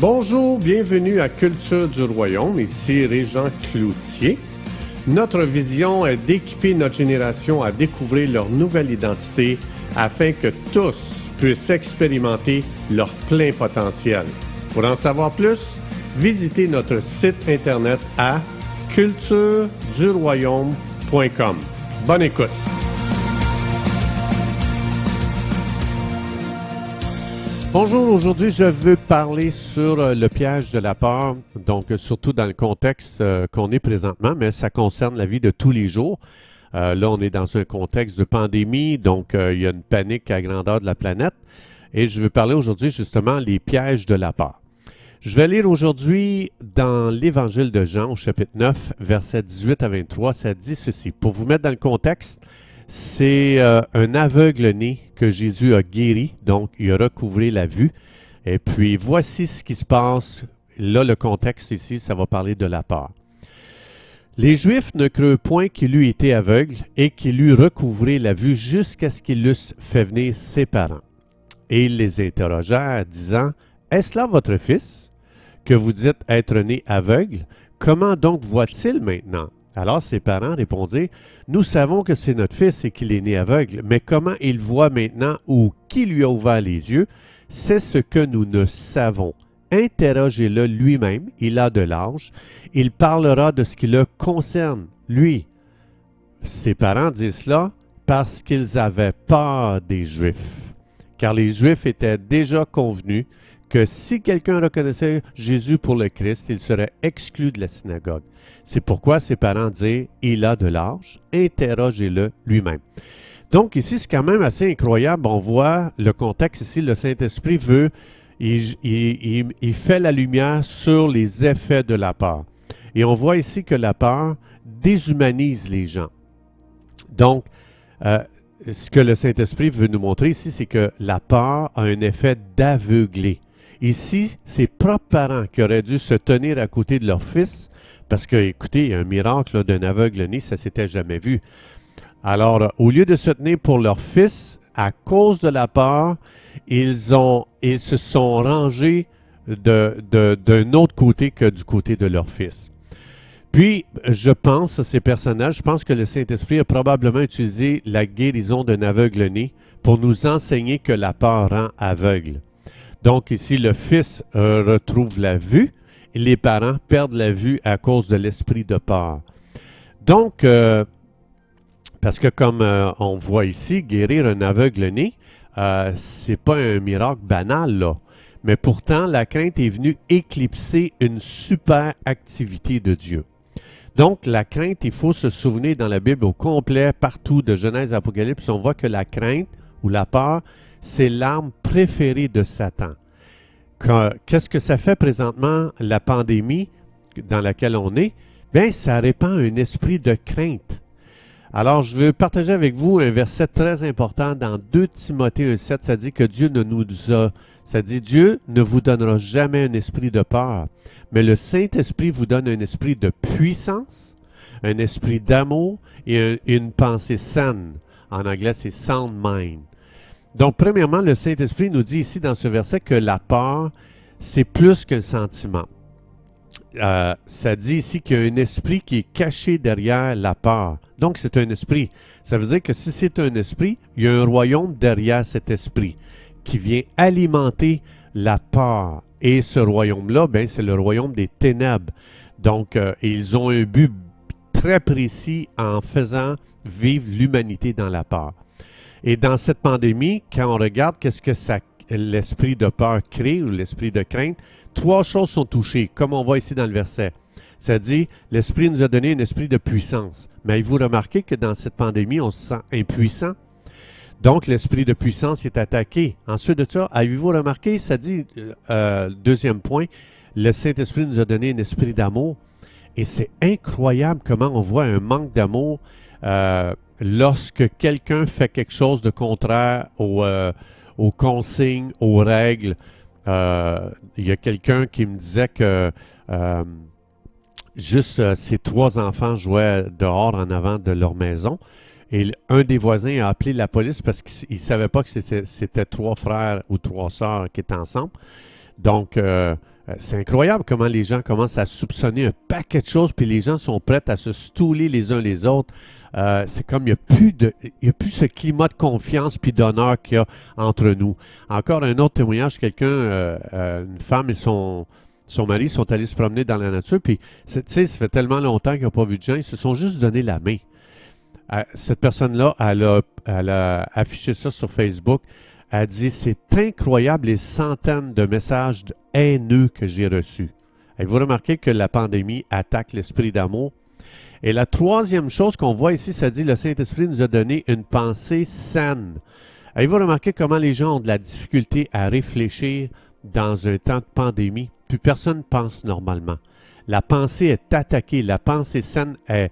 Bonjour, bienvenue à Culture du Royaume. Ici Régent Cloutier. Notre vision est d'équiper notre génération à découvrir leur nouvelle identité afin que tous puissent expérimenter leur plein potentiel. Pour en savoir plus, visitez notre site internet à cultureduroyaume.com. Bonne écoute. Bonjour, aujourd'hui je veux parler sur euh, le piège de la peur, donc euh, surtout dans le contexte euh, qu'on est présentement, mais ça concerne la vie de tous les jours. là, on est dans un contexte de pandémie, donc il y a une panique à grandeur de la planète. Et je veux parler aujourd'hui justement les pièges de la peur. Je vais lire aujourd'hui dans l'Évangile de Jean au chapitre 9, versets 18 à 23, ça dit ceci. Pour vous mettre dans le contexte, c'est euh, un aveugle-né que Jésus a guéri, donc il a recouvré la vue. Et puis voici ce qui se passe. Là, le contexte ici, ça va parler de la peur. Les Juifs ne crurent point qu'il eût été aveugle et qu'il eût recouvré la vue jusqu'à ce qu'il eussent fait venir ses parents. Et il les interrogèrent, disant, Est-ce là votre fils, que vous dites être né aveugle? Comment donc voit-il maintenant? Alors ses parents répondirent, Nous savons que c'est notre fils et qu'il est né aveugle, mais comment il voit maintenant ou qui lui a ouvert les yeux, c'est ce que nous ne savons. Interrogez-le lui-même, il a de l'âge, il parlera de ce qui le concerne, lui. Ses parents disent cela parce qu'ils avaient peur des Juifs, car les Juifs étaient déjà convenus que si quelqu'un reconnaissait Jésus pour le Christ, il serait exclu de la synagogue. C'est pourquoi ses parents disent Il a de l'âge, interrogez-le lui-même. Donc ici, c'est quand même assez incroyable. On voit le contexte ici, le Saint-Esprit veut, il, fait la lumière sur les effets de la peur. Et on voit ici que la peur déshumanise les gens. Donc, euh, ce que le Saint-Esprit veut nous montrer ici, c'est que la peur a un effet d'aveugler. Ici, ses propres parents qui auraient dû se tenir à côté de leur fils, parce que, écoutez, un miracle d'un aveugle-né, ça s'était jamais vu. Alors, au lieu de se tenir pour leur fils, à cause de la peur, ils, ont, ils se sont rangés d'un de, autre côté que du côté de leur fils. Puis, je pense, ces personnages, je pense que le Saint-Esprit a probablement utilisé la guérison d'un aveugle-né pour nous enseigner que la peur rend aveugle. Donc ici, le fils euh, retrouve la vue les parents perdent la vue à cause de l'esprit de peur. Donc, euh, parce que comme euh, on voit ici, guérir un aveugle-né, c'est pas un miracle banal, là. Mais pourtant, la crainte est venue éclipser une super activité de Dieu. Donc, la crainte, il faut se souvenir dans la Bible au complet, partout, de Genèse à Apocalypse, on voit que la crainte ou la peur, c'est l'arme préférée de Satan. Qu'est-ce que ça fait présentement, la pandémie dans laquelle on est? Bien, ça répand un esprit de crainte. Alors, je veux partager avec vous un verset très important dans 2 Timothée 1,7. Ça dit que Dieu ne nous a. Ça dit Dieu ne vous donnera jamais un esprit de peur, mais le Saint-Esprit vous donne un esprit de puissance, un esprit d'amour et une pensée saine. En anglais, c'est sound mind. Donc, premièrement, le Saint-Esprit nous dit ici dans ce verset que la peur, c'est plus qu'un sentiment. Euh, ça dit ici qu'il y a un esprit qui est caché derrière la peur. Donc, c'est un esprit. Ça veut dire que si c'est un esprit, il y a un royaume derrière cet esprit qui vient alimenter la peur. Et ce royaume-là, ben, c'est le royaume des ténèbres. Donc, euh, ils ont un but très précis en faisant vivre l'humanité dans la peur. Et dans cette pandémie, quand on regarde qu'est-ce que l'esprit de peur crée ou l'esprit de crainte, trois choses sont touchées, comme on voit ici dans le verset. Ça dit, l'esprit nous a donné un esprit de puissance. Mais avez-vous remarqué que dans cette pandémie, on se sent impuissant? Donc, l'esprit de puissance est attaqué. Ensuite de ça, avez-vous remarqué, ça dit, euh, deuxième point, le Saint-Esprit nous a donné un esprit d'amour. Et c'est incroyable comment on voit un manque d'amour euh, lorsque quelqu'un fait quelque chose de contraire euh, aux, consignes, aux règles. Euh, il y a quelqu'un qui me disait que euh, juste ses trois enfants jouaient dehors en avant de leur maison. Et un des voisins a appelé la police parce qu'il ne savait pas que c'était trois frères ou trois sœurs qui étaient ensemble. Donc, euh, c'est incroyable comment les gens commencent à soupçonner un paquet de choses, puis les gens sont prêts à se stouler les uns les autres. Euh, c'est comme il n'y a, a plus ce climat de confiance puis d'honneur qu'il y a entre nous. Encore un autre témoignage, quelqu'un, euh, une femme et son, mari sont allés se promener dans la nature, puis tu ça fait tellement longtemps qu'ils n'ont pas vu de gens, ils se sont juste donné la main. cette personne-là, elle a, elle a affiché ça sur Facebook a dit C'est incroyable les centaines de messages haineux que j'ai reçus. Et vous remarquez que la pandémie attaque l'esprit d'amour? Et la troisième chose qu'on voit ici, ça dit le Saint-Esprit nous a donné une pensée saine. Et vous remarquez comment les gens ont de la difficulté à réfléchir dans un temps de pandémie? Plus personne pense normalement. La pensée est attaquée. La pensée saine est,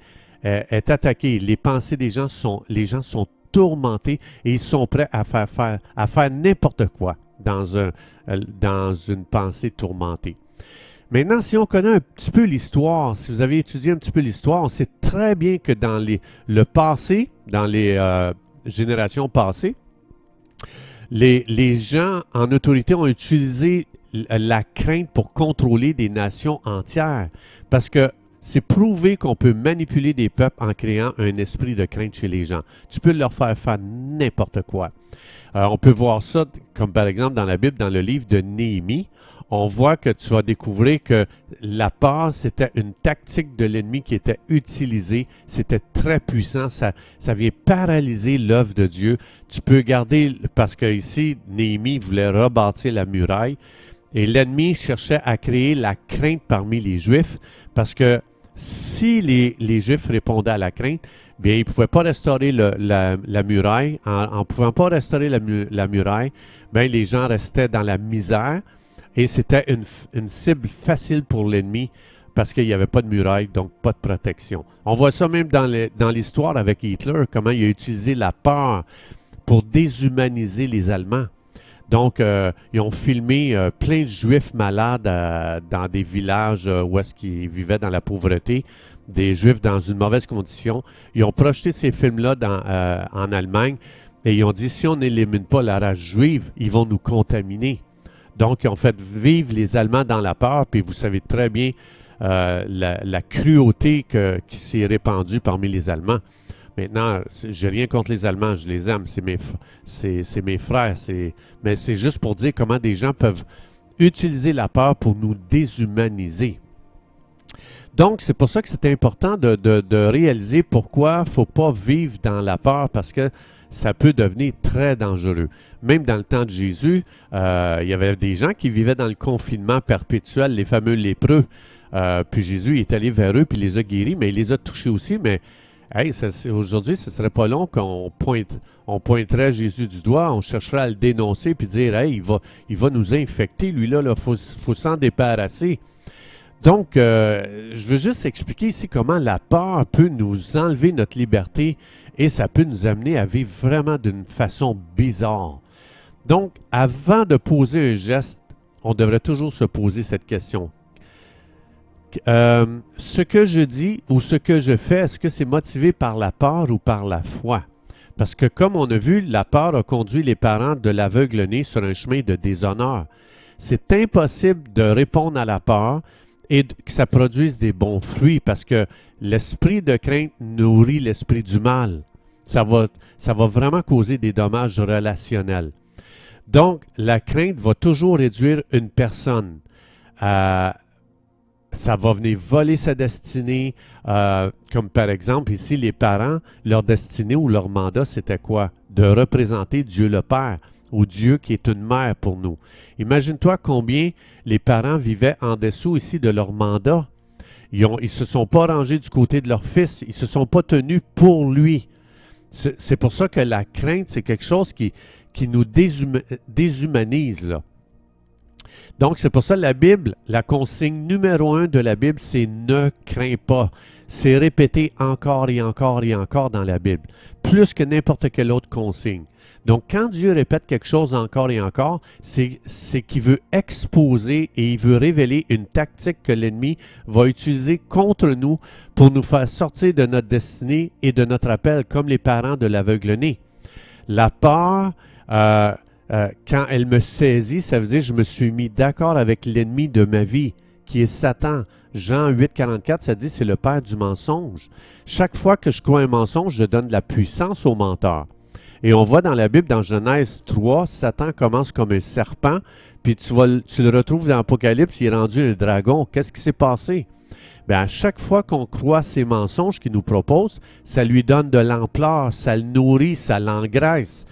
attaquée. Les pensées des gens sont tourmentés et ils sont prêts à faire, à faire n'importe quoi dans, un, euh, dans une pensée tourmentée. Maintenant, si on connaît un petit peu l'histoire, si vous avez étudié un petit peu l'histoire, on sait très bien que dans les, le passé, dans les euh, générations passées, les, les, gens en autorité ont utilisé la crainte pour contrôler des nations entières. Parce que c'est prouvé qu'on peut manipuler des peuples en créant un esprit de crainte chez les gens. Tu peux leur faire faire n'importe quoi. Euh, on peut voir ça, comme par exemple dans la Bible, dans le livre de Néhémie. On voit que tu vas découvrir que la peur, c'était une tactique de l'ennemi qui était utilisée. C'était très puissant. Ça, ça vient paralyser l'œuvre de Dieu. Tu peux garder, parce que ici, Néhémie voulait rebâtir la muraille. Et l'ennemi cherchait à créer la crainte parmi les Juifs parce que si les, Juifs répondaient à la crainte, bien, ils ne pouvaient pas restaurer la, muraille. En ne pouvant pas restaurer la, muraille, les gens restaient dans la misère et c'était une, cible facile pour l'ennemi parce qu'il n'y avait pas de muraille, donc pas de protection. On voit ça même dans l'histoire avec Hitler, comment il a utilisé la peur pour déshumaniser les Allemands. Donc, euh, ils ont filmé euh, plein de juifs malades euh, dans des villages où est-ce qu'ils vivaient dans la pauvreté, des juifs dans une mauvaise condition. Ils ont projeté ces films-là en Allemagne et ils ont dit si on n'élimine pas la race juive, ils vont nous contaminer. Donc, ils ont fait vivre les Allemands dans la peur, puis vous savez très bien la, cruauté qui s'est répandue parmi les Allemands. Maintenant, j'ai rien contre les Allemands, je les aime, c'est mes, c'est, mes frères, mais c'est juste pour dire comment des gens peuvent utiliser la peur pour nous déshumaniser. Donc, c'est pour ça que c'est important de, réaliser pourquoi il ne faut pas vivre dans la peur, parce que ça peut devenir très dangereux. Même dans le temps de Jésus, euh, il y avait des gens qui vivaient dans le confinement perpétuel, les fameux lépreux. Euh, puis Jésus est allé vers eux, puis les a guéris, mais il les a touchés aussi, mais Hey, aujourd'hui, ce serait pas long qu'on pointe, on pointerait Jésus du doigt, on chercherait à le dénoncer puis dire, hey, il va, nous infecter, lui là, il faut, faut s'en débarrasser. Donc, euh, je veux juste expliquer ici comment la peur peut nous enlever notre liberté et ça peut nous amener à vivre vraiment d'une façon bizarre. Donc, avant de poser un geste, on devrait toujours se poser cette question. Euh, ce que je dis ou ce que je fais, est-ce que c'est motivé par la peur ou par la foi? Parce que comme on a vu, la peur a conduit les parents de l'aveugle-né sur un chemin de déshonneur. C'est impossible de répondre à la peur et que ça produise des bons fruits parce que l'esprit de crainte nourrit l'esprit du mal. Ça va, ça va vraiment causer des dommages relationnels. Donc, la crainte va toujours réduire une personne à ça va venir voler sa destinée. Euh, comme par exemple, ici, les parents, leur destinée ou leur mandat, c'était quoi? De représenter Dieu le Père ou Dieu qui est une mère pour nous. Imagine-toi combien les parents vivaient en dessous ici de leur mandat. Ils ne se sont pas rangés du côté de leur fils, ils ne se sont pas tenus pour lui. C'est pour ça que la crainte, c'est quelque chose qui, qui nous déshumanise. Là. Donc, c'est pour ça que la Bible, la consigne numéro un de la Bible, c'est ne crains pas. C'est répété encore et encore et encore dans la Bible, plus que n'importe quelle autre consigne. Donc, quand Dieu répète quelque chose encore et encore, c'est qu'il veut exposer et il veut révéler une tactique que l'ennemi va utiliser contre nous pour nous faire sortir de notre destinée et de notre appel, comme les parents de l'aveugle-né. La peur, euh, euh, quand elle me saisit, ça veut dire que je me suis mis d'accord avec l'ennemi de ma vie, qui est Satan. Jean 8, 44, ça dit c'est le père du mensonge. Chaque fois que je crois un mensonge, je donne de la puissance au menteur. Et on voit dans la Bible, dans Genèse 3, Satan commence comme un serpent, puis tu, le retrouves dans l'Apocalypse, il est rendu un dragon. Qu'est-ce qui s'est passé? Bien, à chaque fois qu'on croit ces mensonges qu'il nous propose, ça lui donne de l'ampleur, ça le nourrit, ça l'engraisse.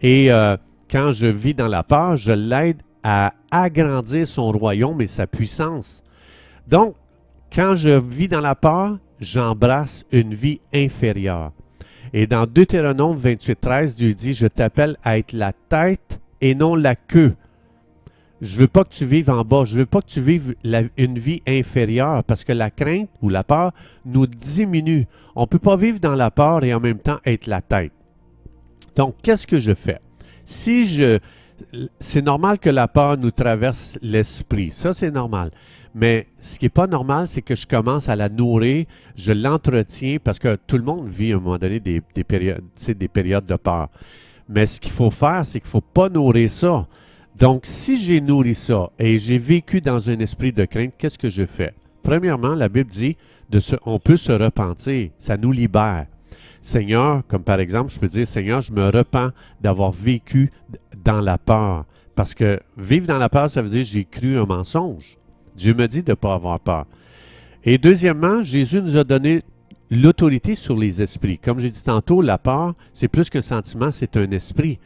Et euh, quand je vis dans la peur, je l'aide à agrandir son royaume et sa puissance. Donc, quand je vis dans la peur, j'embrasse une vie inférieure. Et dans Deutéronome 28, 13, Dieu dit, je t'appelle à être la tête et non la queue. Je veux pas que tu vives en bas, je veux pas que tu vives une vie inférieure parce que la crainte ou la peur nous diminue. On ne peut pas vivre dans la peur et en même temps être la tête. Donc, qu'est-ce que je fais? Si je... C'est normal que la peur nous traverse l'esprit. Ça, c'est normal. Mais ce qui n'est pas normal, c'est que je commence à la nourrir, je l'entretiens, parce que tout le monde vit à un moment donné des, périodes, des périodes de peur. Mais ce qu'il faut faire, c'est qu'il ne faut pas nourrir ça. Donc, si j'ai nourri ça et j'ai vécu dans un esprit de crainte, qu'est-ce que je fais? Premièrement, la Bible dit on peut se repentir, ça nous libère. Seigneur, comme par exemple, je peux dire, Seigneur, je me repens d'avoir vécu dans la peur. Parce que vivre dans la peur, ça veut dire j'ai cru un mensonge. Dieu me dit de ne pas avoir peur. Et deuxièmement, Jésus nous a donné l'autorité sur les esprits. Comme j'ai dit tantôt, la peur, c'est plus qu'un sentiment, c'est un esprit.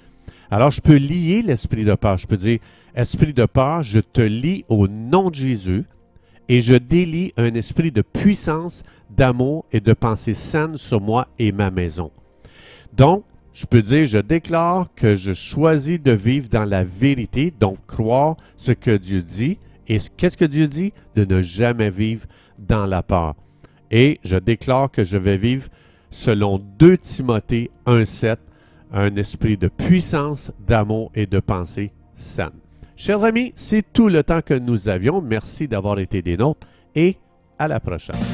Alors, je peux lier l'esprit de peur. Je peux dire, esprit de peur, je te lie au nom de Jésus et je délie un esprit de puissance, d'amour et de pensée saine sur moi et ma maison. Donc, je peux dire, je déclare que je choisis de vivre dans la vérité, donc croire ce que Dieu dit et qu'est-ce que Dieu dit? De ne jamais vivre dans la peur. Et je déclare que je vais vivre selon 2 Timothée 1.7, un esprit de puissance, d'amour et de pensée saine. Chers amis, c'est tout le temps que nous avions. Merci d'avoir été des nôtres et à la prochaine.